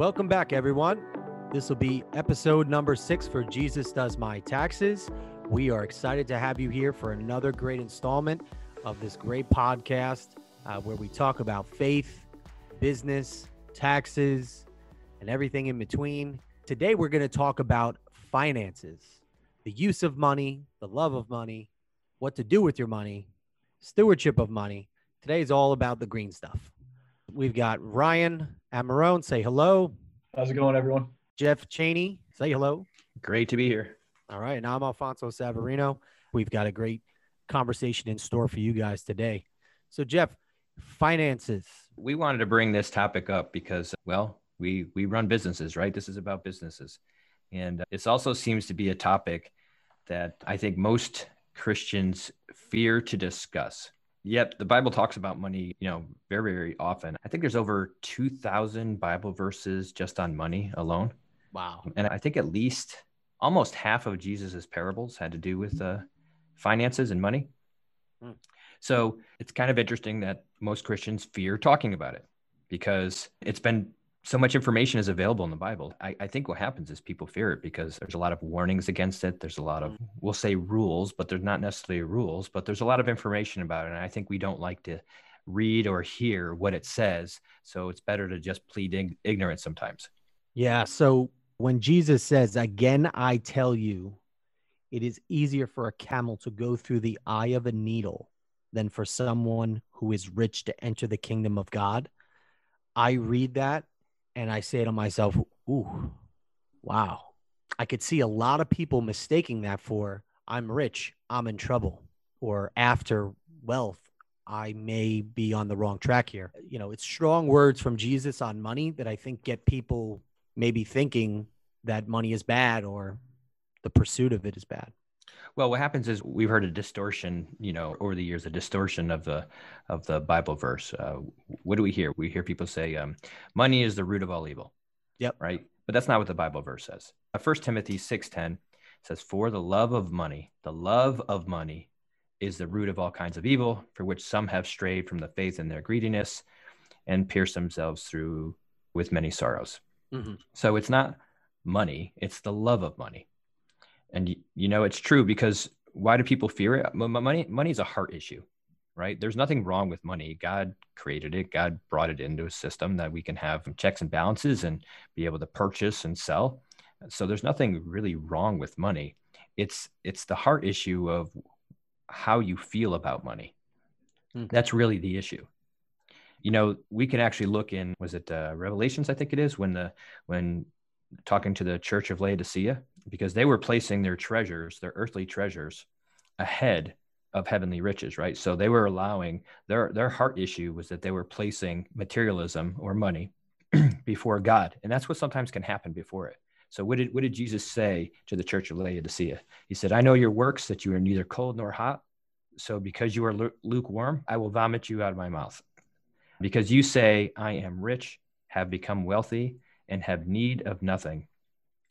Welcome back, everyone. This will be episode number six for Jesus Does My Taxes. We are excited to have you here for another great installment of this great podcast uh, where we talk about faith, business, taxes, and everything in between. Today, we're going to talk about finances, the use of money, the love of money, what to do with your money, stewardship of money. Today is all about the green stuff. We've got Ryan Amarone. Say hello. How's it going, everyone? Jeff Cheney. Say hello. Great to be here. All right. And I'm Alfonso Savarino. We've got a great conversation in store for you guys today. So, Jeff, finances. We wanted to bring this topic up because, well, we we run businesses, right? This is about businesses, and this also seems to be a topic that I think most Christians fear to discuss. Yet the Bible talks about money, you know, very, very often. I think there's over 2,000 Bible verses just on money alone. Wow. And I think at least almost half of Jesus's parables had to do with uh, finances and money. Hmm. So it's kind of interesting that most Christians fear talking about it because it's been so much information is available in the Bible. I, I, think what happens is people fear it because there's a lot of warnings against it. There's a lot of, mm. we'll say rules, but there's not necessarily rules, but there's a lot of information about it. And I think we don't like to read or hear what it says. So it's better to just plead ig- ignorance sometimes. Yeah. So when Jesus says, Again, I tell you, it is easier for a camel to go through the eye of a needle than for someone who is rich to enter the kingdom of God. I read that and I say to myself, ooh, wow. I could see a lot of people mistaking that for I'm rich, I'm in trouble, or after wealth, I may be on the wrong track here. You know, it's strong words from Jesus on money that I think get people maybe thinking that money is bad or the pursuit of it is bad. Well, what happens is we've heard a distortion, you know, over the years, a distortion of the of the Bible verse. Uh, what do we hear? We hear people say, um, "Money is the root of all evil." Yep. Right. But that's not what the Bible verse says. Uh, First Timothy six ten says, "For the love of money, the love of money, is the root of all kinds of evil, for which some have strayed from the faith in their greediness, and pierced themselves through with many sorrows." Mm-hmm. So it's not money; it's the love of money and you know it's true because why do people fear it? Money money is a heart issue right? There's nothing wrong with money. God created it. God brought it into a system that we can have checks and balances and be able to purchase and sell. So there's nothing really wrong with money. It's it's the heart issue of how you feel about money. Mm-hmm. that's really the issue. You know we can actually look in was it uh, revelations i think it is when the when talking to the church of Laodicea because they were placing their treasures, their earthly treasures, ahead of heavenly riches, right? So they were allowing their their heart issue was that they were placing materialism or money before God, and that's what sometimes can happen before it. So what did what did Jesus say to the church of Laodicea? He said, "I know your works that you are neither cold nor hot. So because you are lukewarm, I will vomit you out of my mouth. Because you say, I am rich, have become wealthy, and have need of nothing,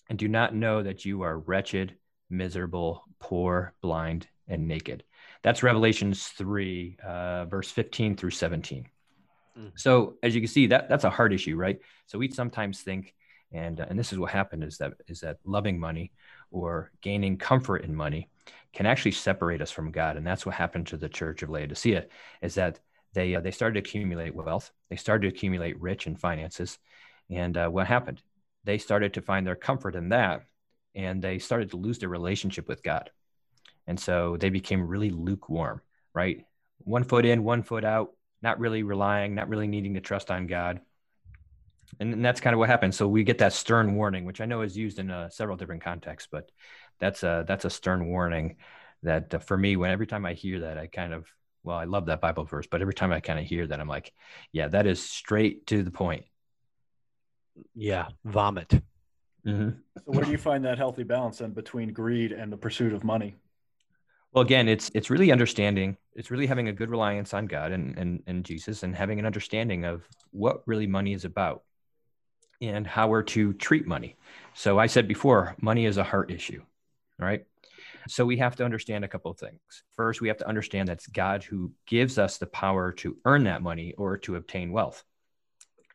and do not know that you are wretched, miserable, poor, blind, and naked. That's Revelations 3, uh, verse 15 through 17. Mm. So as you can see, that that's a hard issue, right? So we sometimes think, and uh, and this is what happened is that is that loving money or gaining comfort in money can actually separate us from God, and that's what happened to the church of Laodicea, is that they uh, they started to accumulate wealth, they started to accumulate rich and finances, and uh, what happened? They started to find their comfort in that and they started to lose their relationship with God. And so they became really lukewarm, right? One foot in, one foot out, not really relying, not really needing to trust on God. And, that's kind of what happened. So we get that stern warning, which I know is used in uh, several different contexts, but that's a that's a stern warning that uh, for me, when every time I hear that, I kind of well, I love that Bible verse, but every time I kind of hear that, I'm like, yeah, that is straight to the point yeah, vomit. Mm-hmm. So where do you find that healthy balance then between greed and the pursuit of money? Well, again, it's it's really understanding. It's really having a good reliance on God and and, and Jesus, and having an understanding of what really money is about, and how we're to treat money. So I said before, money is a heart issue, right? So we have to understand a couple of things. First, we have to understand that it's God who gives us the power to earn that money or to obtain wealth.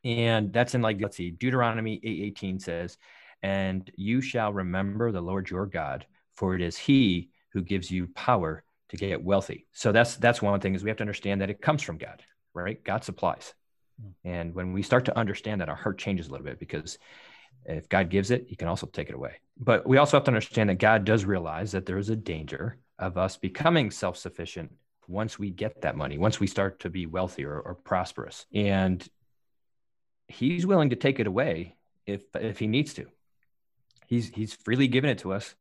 And that's in like, let's see, Deuteronomy 8:18 says, and you shall remember the Lord your God, for it is he who gives you power to get wealthy. So that's that's one thing is we have to understand that it comes from God, right? God supplies. Hmm. And when we start to understand that, our heart changes a little bit because if God gives it, he can also take it away. But we also have to understand that God does realize that there is a danger of us becoming self sufficient once we get that money, once we start to be wealthy or, or prosperous. And he's willing to take it away if if he needs to. He's he's freely given it to us,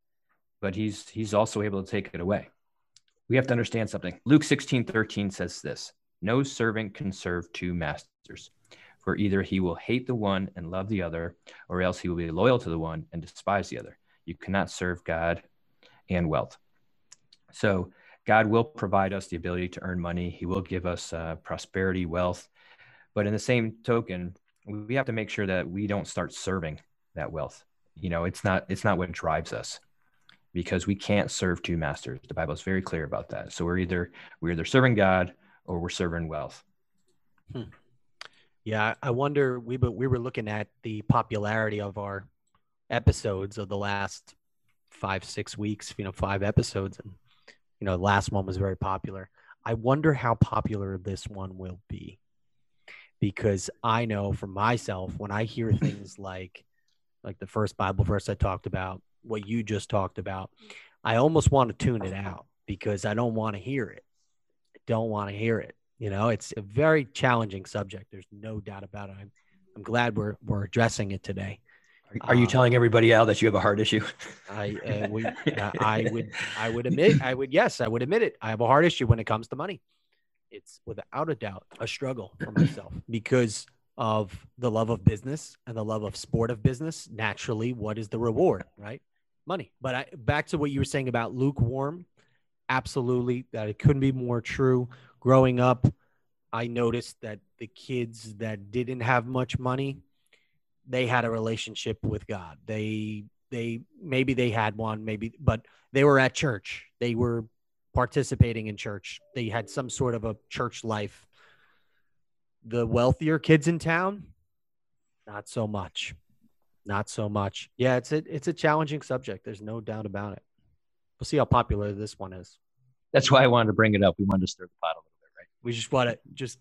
but he's he's also able to take it away. We have to understand something. Luke 16, 13 says this no servant can serve two masters. For either he will hate the one and love the other, or else he will be loyal to the one and despise the other. You cannot serve God and wealth. So, God will provide us the ability to earn money. He will give us uh, prosperity, wealth. But in the same token, we have to make sure that we don't start serving that wealth. You know, it's not it's not what drives us because we can't serve two masters. The Bible is very clear about that. So we're either we're either serving God or we're serving wealth. Hmm. Yeah, I wonder. We but we were looking at the popularity of our episodes of the last five six weeks. You know, five episodes, and you know, the last one was very popular. I wonder how popular this one will be, because I know for myself when I hear things like like the first Bible verse I talked about, what you just talked about, I almost want to tune it out because I don't want to hear it. I don't want to hear it. You know, it's a very challenging subject. There's no doubt about it. I'm, I'm glad we're we're addressing it today. Are you um, telling everybody out that you have a heart issue? I uh, would, uh, I would, I would admit, I would, yes, I would admit it. I have a heart issue when it comes to money. It's without a doubt a struggle for myself because of the love of business and the love of sport of business. Naturally, what is the reward, right? Money. But I, back to what you were saying about lukewarm, absolutely, that it couldn't be more true growing up, I noticed that the kids that didn't have much money, they had a relationship with God. They they maybe they had one, maybe, but they were at church. They were participating in church. They had some sort of a church life. The wealthier kids in town, not so much. Not so much. Yeah, it's a it's a challenging subject. There's no doubt about it. We'll see how popular this one is. That's why I wanted to bring it up. We wanted to stir the pot a little bit, right? we just want to just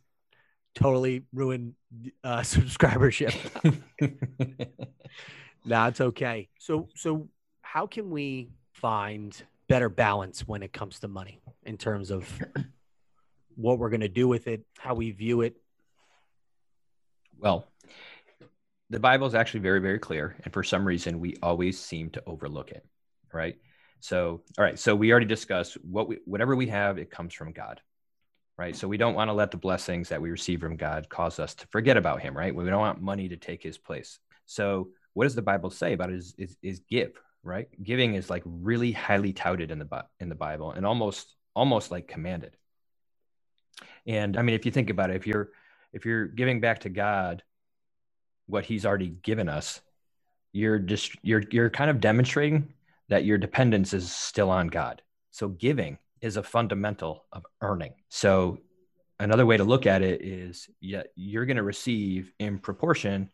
totally ruin uh, subscribership. nah, it's okay. So, so how can we find better balance when it comes to money in terms of what we're going to do with it, how we view it? Well, the Bible is actually very, very clear, and for some reason, we always seem to overlook it. Right. So, all right. So we already discussed what we, whatever we have, it comes from God right? So we don't want to let the blessings that we receive from God cause us to forget about Him, right? We don't want money to take His place. So what does the Bible say about it is, is, is give, right? Giving is like really highly touted in the in the Bible and almost almost like commanded. And I mean, if you think about it, if you're if you're giving back to God what He's already given us, you're just you're you're kind of demonstrating that your dependence is still on God. So giving is a fundamental of earning. So another way to look at it is yeah, you're going to receive in proportion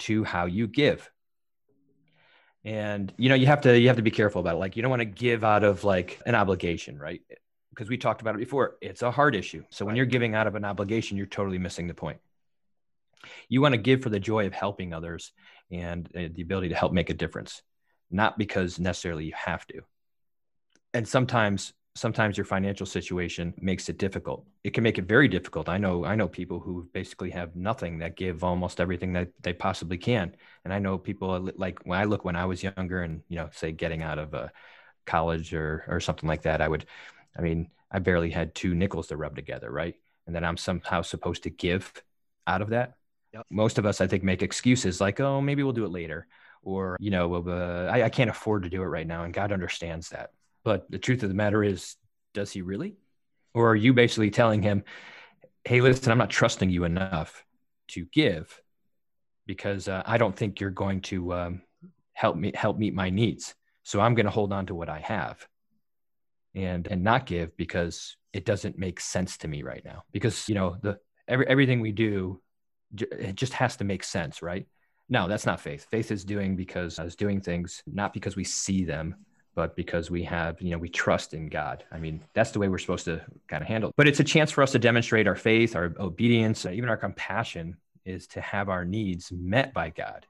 to how you give. And you know, you have to you have to be careful about it. Like you don't want to give out of like an obligation, right? Because we talked about it before. It's a hard issue. So when you're giving out of an obligation, you're totally missing the point. You want to give for the joy of helping others and uh, the ability to help make a difference, not because necessarily you have to. And sometimes sometimes your financial situation makes it difficult. It can make it very difficult. I know i know people who basically have nothing that give almost everything that they possibly can. And i know people like when i look when i was younger and you know say getting out of a uh, college or or something like that i would i mean i barely had two nickels to rub together right? And then i'm somehow supposed to give out of that. Yep. most of us i think make excuses like oh maybe we'll do it later. Or you know uh, I, I can't afford to do it right now and god understands that but the truth of the matter is, does he really? Or are you basically telling him, hey, listen, I'm not trusting you enough to give because uh, I don't think you're going to um, help me help meet my needs. So I'm going to hold on to what I have and and not give because it doesn't make sense to me right now. Because you know the every, everything we do it just has to make sense, right? No, that's not faith. Faith is doing because is doing things not because we see them, but because we have, you know, we trust in God. I mean, that's the way we're supposed to kind of handle it. But it's a chance for us to demonstrate our faith, our obedience, even our compassion is to have our needs met by God.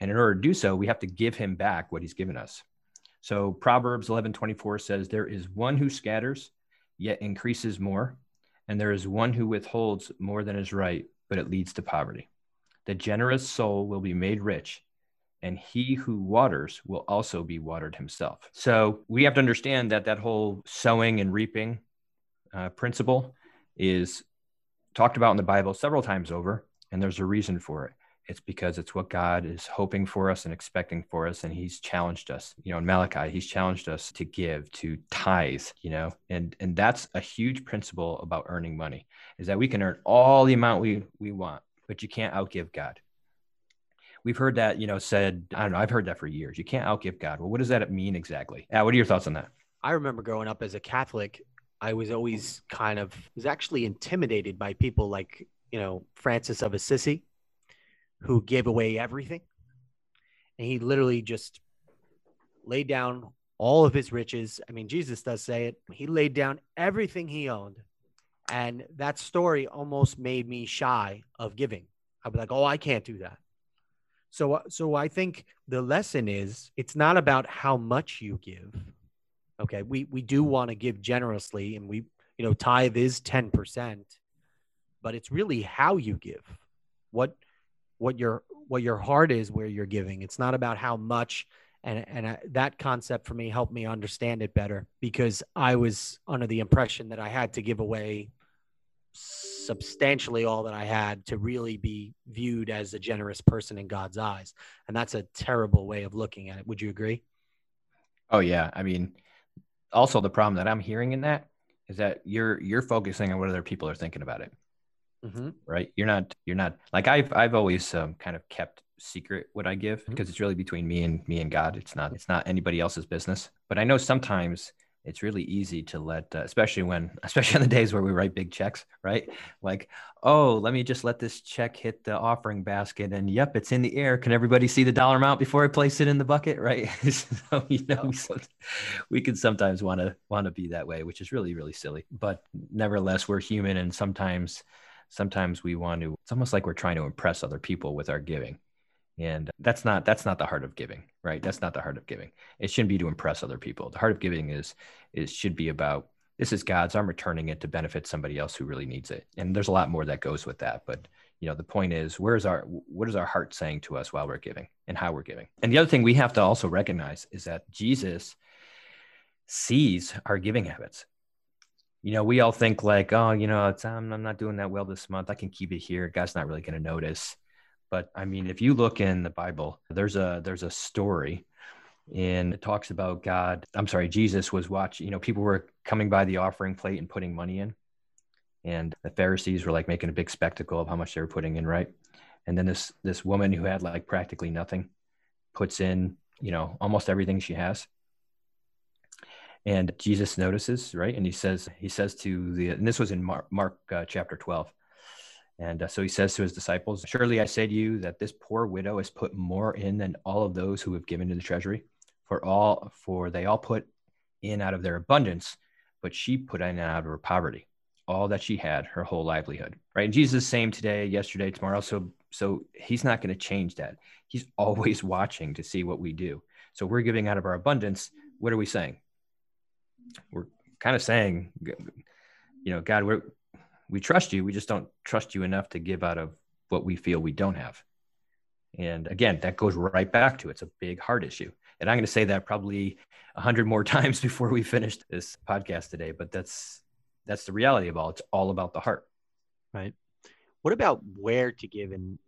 And in order to do so, we have to give him back what he's given us. So Proverbs 11 24 says, There is one who scatters, yet increases more. And there is one who withholds more than is right, but it leads to poverty. The generous soul will be made rich, and he who waters will also be watered himself. So we have to understand that that whole sowing and reaping uh, principle is talked about in the Bible several times over, and there's a reason for it. It's because it's what God is hoping for us and expecting for us. And he's challenged us, you know, in Malachi, he's challenged us to give, to tithe, you know, and, and that's a huge principle about earning money is that we can earn all the amount we, we want, but you can't outgive God we've heard that, you know, said, I don't know, I've heard that for years. You can't outgive God. Well, what does that mean exactly? Yeah, what are your thoughts on that? I remember growing up as a Catholic, I was always kind of was actually intimidated by people like, you know, Francis of Assisi, who gave away everything. And he literally just laid down all of his riches. I mean, Jesus does say it. He laid down everything he owned. And that story almost made me shy of giving. I'd be like, oh, I can't do that. So, uh, so I think the lesson is it's not about how much you give. Okay, we we do want to give generously, and we you know tithe is ten percent, but it's really how you give, what what your what your heart is where you're giving. It's not about how much, and and uh, that concept for me helped me understand it better because I was under the impression that I had to give away substantially all that I had to really be viewed as a generous person in God's eyes. And that's a terrible way of looking at it. Would you agree? Oh yeah. I mean, also the problem that I'm hearing in that is that you're you're focusing on what other people are thinking about it. Mm-hmm. Right? You're not you're not like I've I've always um, kind of kept secret what I give because mm-hmm. it's really between me and me and God. It's not it's not anybody else's business. But I know sometimes it's really easy to let uh, especially when especially on the days where we write big checks right? Like oh let me just let this check hit the offering basket and yep it's in the air. Can everybody see the dollar amount before i place it in the bucket? Right? So you know we, we can sometimes want to want to be that way which is really really silly. But nevertheless we're human and sometimes sometimes we want to it's almost like we're trying to impress other people with our giving and that's not that's not the heart of giving right? That's not the heart of giving. It shouldn't be to impress other people. The heart of giving is is should be about this is god's i'm returning it to benefit somebody else who really needs it. And there's a lot more that goes with that. But you know the point is where's our what is our heart saying to us while we're giving and how we're giving? And the other thing we have to also recognize is that jesus sees our giving habits. You know we all think like oh you know I'm, I'm not doing that well this month. I can keep it here. God's not really going to notice but I mean, if you look in the Bible, there's a there's a story and it talks about God. I'm sorry, Jesus was watching, you know, people were coming by the offering plate and putting money in. And the Pharisees were like making a big spectacle of how much they were putting in, right? And then this this woman who had like practically nothing puts in, you know, almost everything she has. And Jesus notices, right? And he says, he says to the, and this was in Mark, Mark uh, chapter 12. And uh, so he says to his disciples, Surely I say to you that this poor widow has put more in than all of those who have given to the treasury. For all, for they all put in out of their abundance, but she put in out of her poverty, all that she had, her whole livelihood. Right. And Jesus is same today, yesterday, tomorrow. So so he's not going to change that. He's always watching to see what we do. So we're giving out of our abundance. What are we saying? We're kind of saying, you know, God, we're we trust you. We just don't trust you enough to give out of what we feel we don't have. And again, that goes right back to it's a big heart issue. And I'm going to say that probably a hundred more times before we finish this podcast today. But that's that's the reality of all. It's all about the heart. Right. What about where to give? And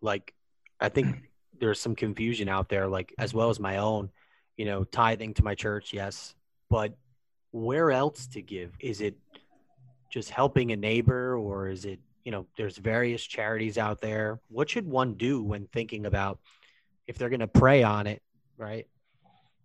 like, I think there's some confusion out there, like as well as my own. You know, tithing to my church, yes, but where else to give? Is it just helping a neighbor or is it you know there's various charities out there what should one do when thinking about if they're going to pray on it right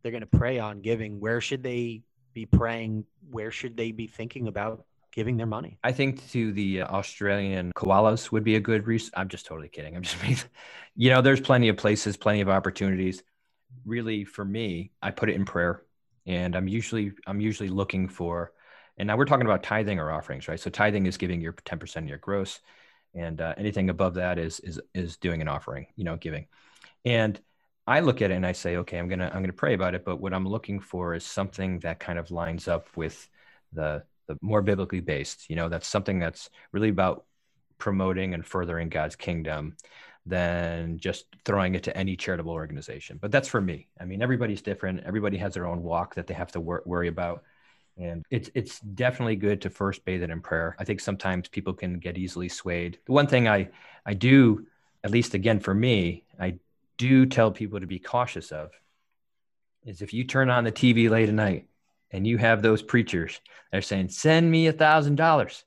they're going to pray on giving where should they be praying where should they be thinking about giving their money. I think to the Australian koalas would be a good. I'm just totally kidding. I'm just you know, there's plenty of places, plenty of opportunities. Really, for me, I put it in prayer, and I'm usually I'm usually looking for. And now we're talking about tithing or offerings, right? So tithing is giving your 10% of your gross, and uh, anything above that is is is doing an offering, you know, giving. And I look at it and I say, okay, I'm gonna I'm gonna pray about it, but what I'm looking for is something that kind of lines up with the the more biblically based. You know, that's something that's really about promoting and furthering God's kingdom than just throwing it to any charitable organization. But that's for me. I mean, everybody's different. Everybody has their own walk that they have to wor- worry about. And it's it's definitely good to first bathe it in prayer. I think sometimes people can get easily swayed. The one thing I I do, at least again for me, I do tell people to be cautious of is if you turn on the TV late at night and you have those preachers they're saying send me a thousand dollars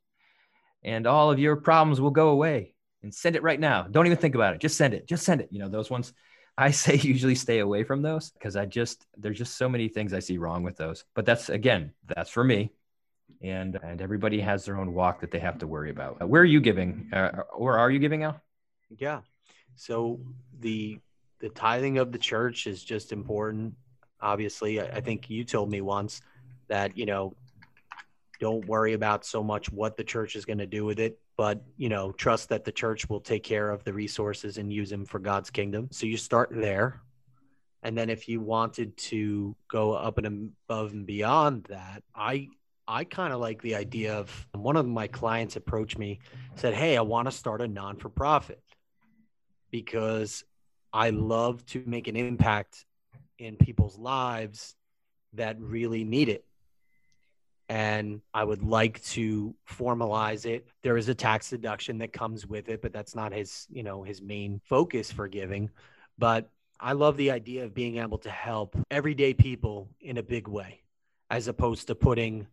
and all of your problems will go away and send it right now don't even think about it just send it just send it you know those ones i say usually stay away from those because i just there's just so many things i see wrong with those. But that's again that's for me. And and everybody has their own walk that they have to worry about. Where are you giving uh, or are you giving out? Yeah. So the the tithing of the church is just important. Obviously I, I think you told me once that you know don't worry about so much what the church is going to do with it but you know trust that the church will take care of the resources and use them for god's kingdom. So you start there. And then if you wanted to go up and above and beyond that i i kind of like the idea of one of my clients approached me said hey i want to start a non-for-profit because i love to make an impact in people's lives that really need it and I would like to formalize it. There is a tax deduction that comes with it, but that's not his, you know, his main focus for giving. But I love the idea of being able to help everyday people in a big way, as opposed to putting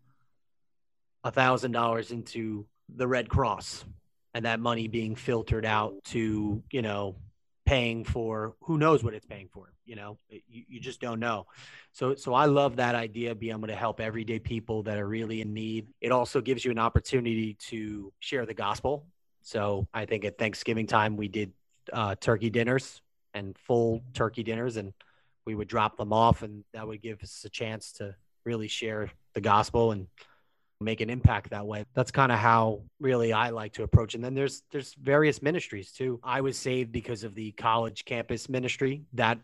a thousand dollars into the Red Cross and that money being filtered out to, you know, paying for who knows what it's paying for you know? You, you just don't know. So so i love that idea of being able to help everyday people that are really in need. It also gives you an opportunity to share the gospel. So i think at thanksgiving time we did uh, turkey dinners and full turkey dinners and we would drop them off and that would give us a chance to really share the gospel and make an impact that way. That's kind of how really I like to approach. And then there's there's various ministries too. I was saved because of the college campus ministry, that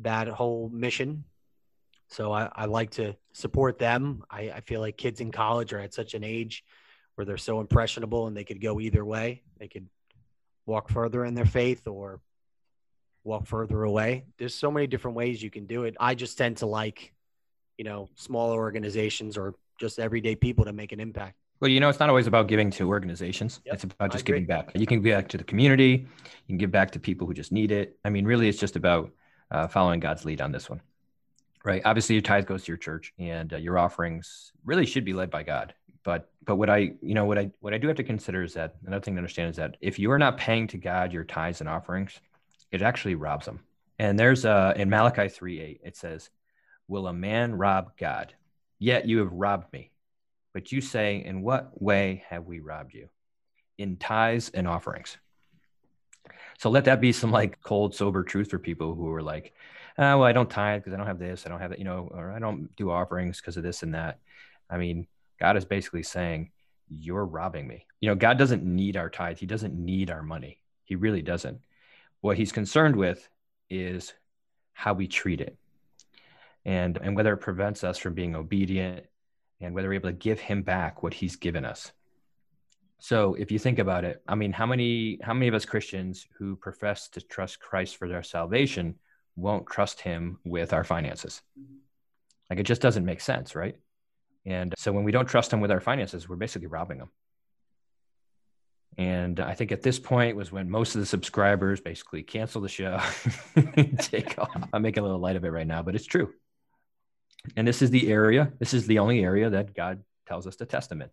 that whole mission. So I, I like to support them. I, I feel like kids in college are at such an age where they're so impressionable and they could go either way. They could walk further in their faith or walk further away. There's so many different ways you can do it. I just tend to like, you know, smaller organizations or just everyday people to make an impact. Well, you know, it's not always about giving to organizations. Yep, it's about just giving back. You can give back to the community. You can give back to people who just need it. I mean, really, it's just about uh, following God's lead on this one, right? Obviously, your tithe goes to your church, and uh, your offerings really should be led by God. But but what I you know what I what I do have to consider is that another thing to understand is that if you are not paying to God your tithes and offerings, it actually robs them. And there's uh in Malachi three eight it says, "Will a man rob God?" Yet you have robbed me. But you say, In what way have we robbed you? In tithes and offerings. So let that be some like cold, sober truth for people who are like, oh, well, I don't tithe because I don't have this, I don't have that, you know, or I don't do offerings because of this and that. I mean, God is basically saying, You're robbing me. You know, God doesn't need our tithe, He doesn't need our money. He really doesn't. What He's concerned with is how we treat it and and whether it prevents us from being obedient and whether we're able to give him back what he's given us. So if you think about it i mean how many how many of us christians who profess to trust christ for their salvation won't trust him with our finances? Like it just doesn't make sense right? And so when we don't trust him with our finances we're basically robbing him. And I think at this point was when most of the subscribers basically cancel the show, take off. I'm making a little light of it right now, but it's true. And this is the area, this is the only area that God tells us to test him in.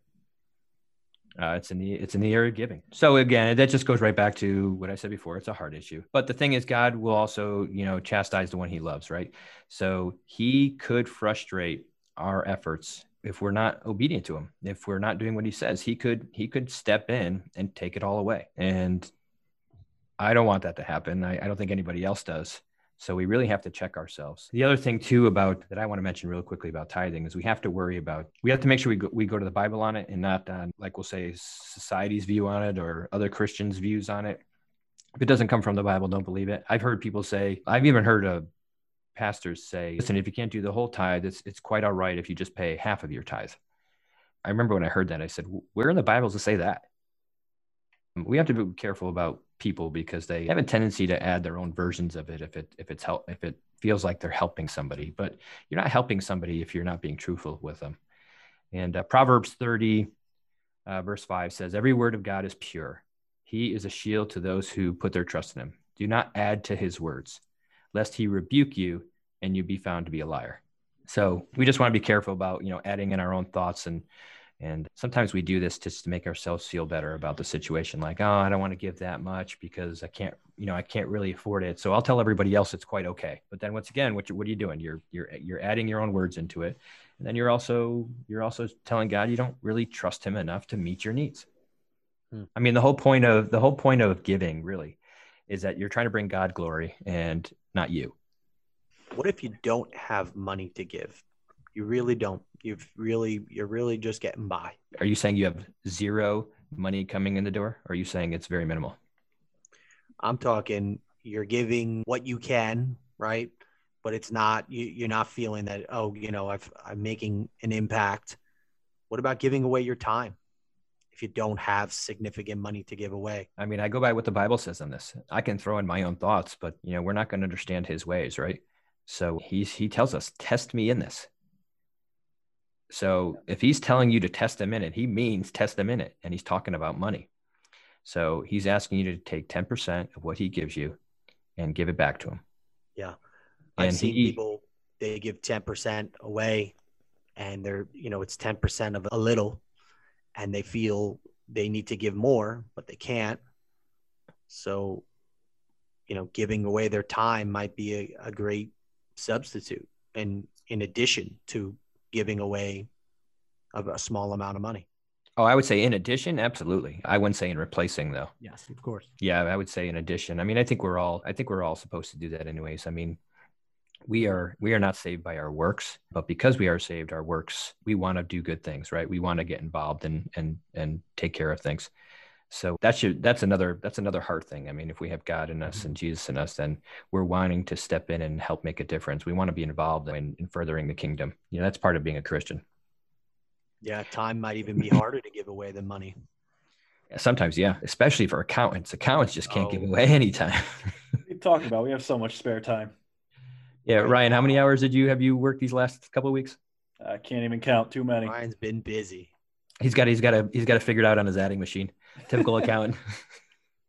Uh, it's in the it's in the area of giving. So again, that just goes right back to what I said before. It's a heart issue. But the thing is, God will also you know chastise the one He loves, right? So He could frustrate our efforts if we're not obedient to him, if we're not doing what he says, he could he could step in and take it all away. And I don't want that to happen. I, I don't think anybody else does. So we really have to check ourselves. The other thing too about that I want to mention real quickly about tithing is we have to worry about we have to make sure we go, we go to the Bible on it and not on like we'll say society's view on it or other Christians' views on it. If it doesn't come from the Bible, don't believe it. I've heard people say I've even heard of pastors say, listen, if you can't do the whole tithe, it's it's quite all right if you just pay half of your tithe. I remember when I heard that, I said, where in the Bible does it say that? We have to be careful about people because they have a tendency to add their own versions of it if it if it's help if it feels like they're helping somebody but you're not helping somebody if you're not being truthful with them. And uh, proverbs 30 uh, verse 5 says every word of god is pure. He is a shield to those who put their trust in him. Do not add to his words lest he rebuke you and you be found to be a liar. So we just want to be careful about you know adding in our own thoughts and and sometimes we do this just to make ourselves feel better about the situation. Like, oh, I don't want to give that much because I can't, you know, I can't really afford it. So I'll tell everybody else it's quite okay. But then once again, what, what are you doing? You're, you're, you're adding your own words into it. And then you're also, you're also telling God you don't really trust him enough to meet your needs. Hmm. I mean, the whole point of, the whole point of giving really is that you're trying to bring God glory and not you. What if you don't have money to give? You really don't. You've really, you're really just getting by. Are you saying you have zero money coming in the door? Or are you saying it's very minimal? I'm talking you're giving what you can, right? But it's not you, you're not feeling that oh, you know, I've, I'm making an impact. What about giving away your time? If you don't have significant money to give away. I mean, I go by what the Bible says on this. I can throw in my own thoughts, but you know, we're not going to understand his ways, right? So he's he tells us, test me in this. So if he's telling you to test in it, he means test in it. And he's talking about money. So he's asking you to take 10% of what he gives you and give it back to him. Yeah. I've seen he, people, they give 10% away and they're, you know, it's 10% of a little and they feel they need to give more, but they can't. So, you know, giving away their time might be a, a great substitute. And in addition to giving away a, a small amount of money. Oh, I would say in addition, absolutely. I wouldn't say in replacing though. Yes, of course. Yeah, I would say in addition. I mean, I think we're all I think we're all supposed to do that anyways. I mean, we are we are not saved by our works, but because we are saved, our works, we want to do good things, right? We want to get involved and and and take care of things. So that's your, that's another that's another heart thing. I mean, if we have God in us mm-hmm. and Jesus in us, then we're wanting to step in and help make a difference. We want to be involved in, in furthering the kingdom. You know, that's part of being a Christian. Yeah, time might even be harder to give away than money. Sometimes, yeah, especially for accountants. Accountants just can't oh. give away any time. we talk about we have so much spare time. Yeah, Ryan, how many hours did you have you worked these last couple of weeks? I can't even count. Too many. Ryan's been busy. He's got he's got a he's got to figure it out on his adding machine. Typical accountant.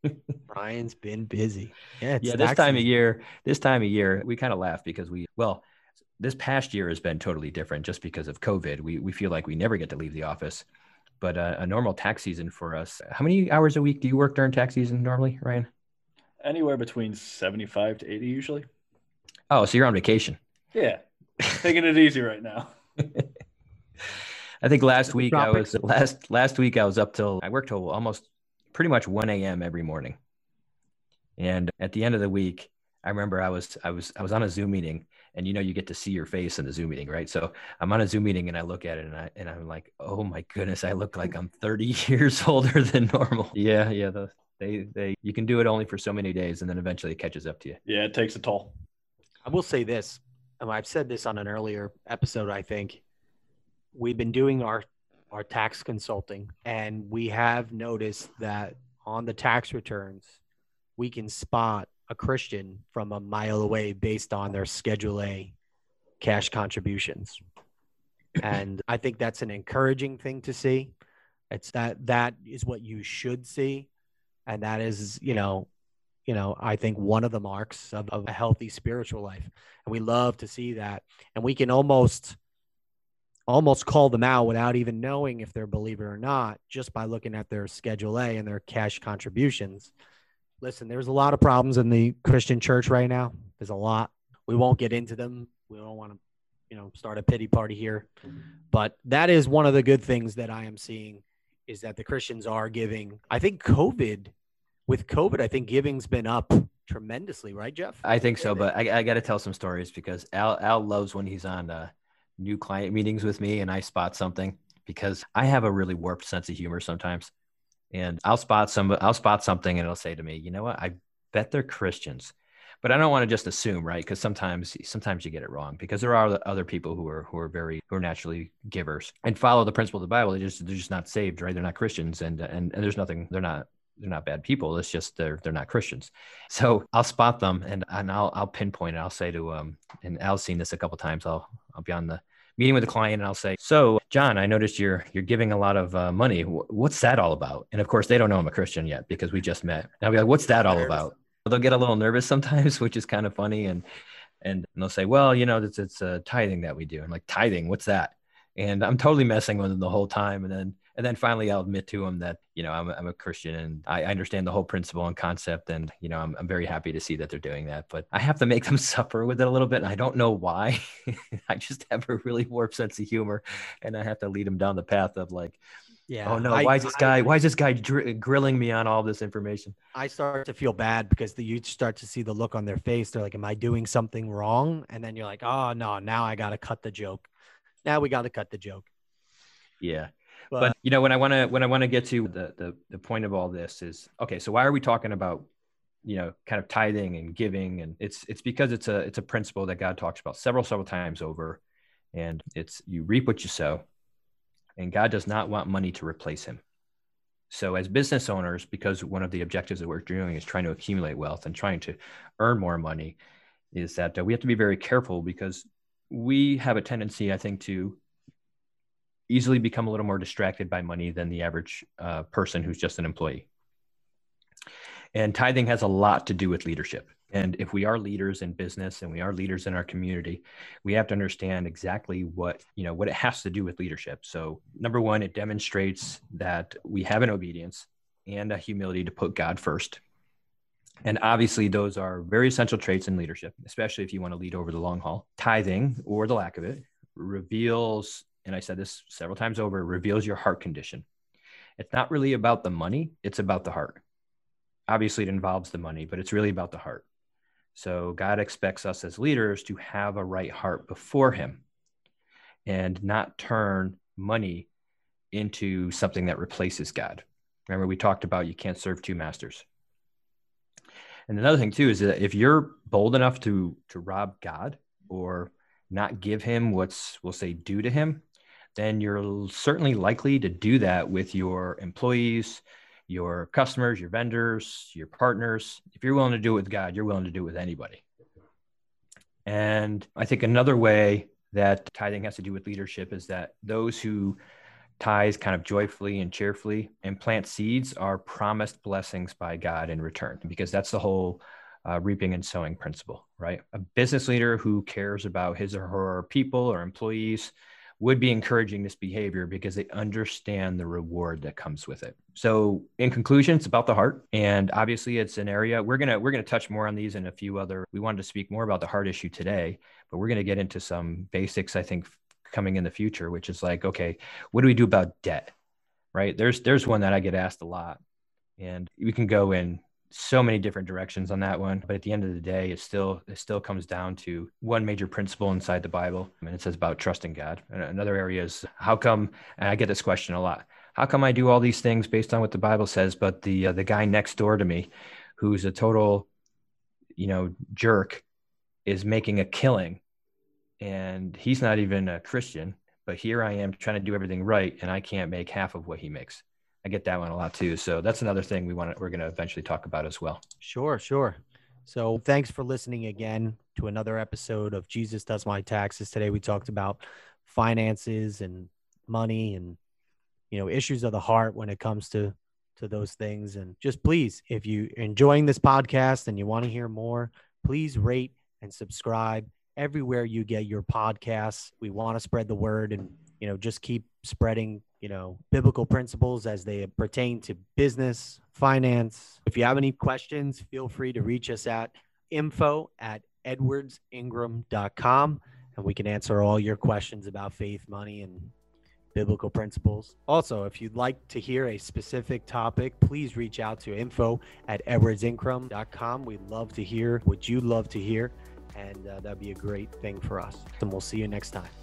Ryan's been busy. Yeah, yeah. This time of year, this time of year, we kind of laugh because we well, this past year has been totally different just because of COVID. We we feel like we never get to leave the office. But uh, a normal tax season for us. How many hours a week do you work during tax season normally, Ryan? Anywhere between seventy-five to eighty, usually. Oh, so you're on vacation? Yeah, taking it easy right now. I think last week I was last last week I was up till I worked till almost pretty much 1 a.m. every morning. And at the end of the week, I remember I was I was I was on a Zoom meeting and you know you get to see your face in the Zoom meeting, right? So I'm on a Zoom meeting and I look at it and I and I'm like, oh my goodness, I look like I'm 30 years older than normal. Yeah, yeah. The, they they you can do it only for so many days and then eventually it catches up to you. Yeah, it takes a toll. I will say this. Um, I've said this on an earlier episode, I think we've been doing our our tax consulting and we have noticed that on the tax returns we can spot a christian from a mile away based on their schedule a cash contributions. And i think that's an encouraging thing to see. It's that that is what you should see. And that is you know you know i think one of the marks of, of a healthy spiritual life. And we love to see that. And we can almost almost call them out without even knowing if they're a believer or not, just by looking at their Schedule A and their cash contributions. Listen, there's a lot of problems in the Christian church right now. There's a lot. We won't get into them. We don't want to you know, start a pity party here. But that is one of the good things that I am seeing is that the Christians are giving. I think COVID, with COVID, I think giving's been up tremendously, right, Jeff? I think so, but I, I got to tell some stories because Al Al loves when he's on uh, new client meetings with me and I spot something because I have a really warped sense of humor sometimes, and I'll spot some I'll spot something and it'll say to me, you know what, I bet they're Christians, but I don't want to just assume, right? Because sometimes sometimes you get it wrong because there are other people who are who are very who are naturally givers and follow the principle of the Bible. They just they're just not saved, right? They're not Christians, and and, and there's nothing they're not they're not bad people. It's just they're they're not Christians. So I'll spot them and and I'll I'll pinpoint it. I'll say to um and Al's seen this a couple times. I'll I'll be on the meeting with a client and I'll say, "So, John, I noticed you're you're giving a lot of uh, money. What's that all about?" And of course, they don't know I'm a Christian yet because we just met. And I'll be like, "What's that all about?" They'll get a little nervous sometimes, which is kind of funny, and and they'll say, "Well, you know, it's it's a tithing that we do." And like tithing, what's that? And I'm totally messing with them the whole time, and then and then finally I'll admit to him that you know I'm, I'm a Christian and I understand the whole principle and concept and you know I'm, I'm very happy to see that they're doing that but I have to make them suffer with it a little bit and I don't know why I just have a really warped sense of humor and I have to lead them down the path of like yeah. Oh no! Why is this guy? I, why is this guy dr- grilling me on all this information? I start to feel bad because the youth start to see the look on their face. They're like, "Am I doing something wrong?" And then you're like, "Oh no! Now I got to cut the joke. Now we got to cut the joke." Yeah, but, you know, when I want to when I want to get to the, the the point of all this is okay. So why are we talking about you know kind of tithing and giving? And it's it's because it's a it's a principle that God talks about several several times over, and it's you reap what you sow, and God does not want money to replace Him. So, as business owners, because one of the objectives that we're doing is trying to accumulate wealth and trying to earn more money, is that uh, we have to be very careful because we have a tendency, I think, to easily become a little more distracted by money than the average uh, person who's just an employee. And tithing has a lot to do with leadership. And if we are leaders in business and we are leaders in our community, we have to understand exactly what, you know, what it has to do with leadership. So number one, it demonstrates that we have an obedience and a humility to put God first. And obviously, those are very essential traits in leadership, especially if you want to lead over the long haul. Tithing, or the lack of it, reveals and I said this several times over, reveals your heart condition. It's not really about the money, it's about the heart. Obviously, it involves the money, but it's really about the heart. So, God expects us as leaders to have a right heart before Him and not turn money into something that replaces God. Remember, we talked about you can't serve two masters. And another thing, too, is that if you're bold enough to, to rob God or not give him what's, we'll say, due to him, then you're certainly likely to do that with your employees, your customers, your vendors, your partners. If you're willing to do it with God, you're willing to do it with anybody. And I think another way that tithing has to do with leadership is that those who tithe kind of joyfully and cheerfully and plant seeds are promised blessings by God in return, because that's the whole uh, reaping and sowing principle, right? A business leader who cares about his or her people or employees would be encouraging this behavior because they understand the reward that comes with it. So in conclusion, it's about the heart. And obviously it's an area we're gonna we're gonna touch more on these and a few other. We wanted to speak more about the heart issue today, but we're gonna get into some basics, I think, coming in the future, which is like, okay, what do we do about debt? Right. There's there's one that I get asked a lot. And we can go in so many different directions on that one but at the end of the day it still it still comes down to one major principle inside the bible and it says about trusting god. And another area is how come and i get this question a lot how come i do all these things based on what the bible says but the uh, the guy next door to me who's a total you know jerk is making a killing and he's not even a christian but here i am trying to do everything right and i can't make half of what he makes I get that one a lot too. So that's another thing we want to, we're going to eventually talk about as well. Sure, sure. So thanks for listening again to another episode of Jesus Does My Taxes. Today we talked about finances and money and you know issues of the heart when it comes to to those things and just please if you enjoying this podcast and you want to hear more please rate and subscribe everywhere you get your podcasts we want to spread the word and you know just keep spreading you know, biblical principles as they pertain to business, finance. If you have any questions, feel free to reach us at info at edwardsingram.com and we can answer all your questions about faith, money, and biblical principles. Also, if you'd like to hear a specific topic, please reach out to info at edwardsingram.com. We'd love to hear what you'd love to hear, and uh, that'd be a great thing for us. And we'll see you next time.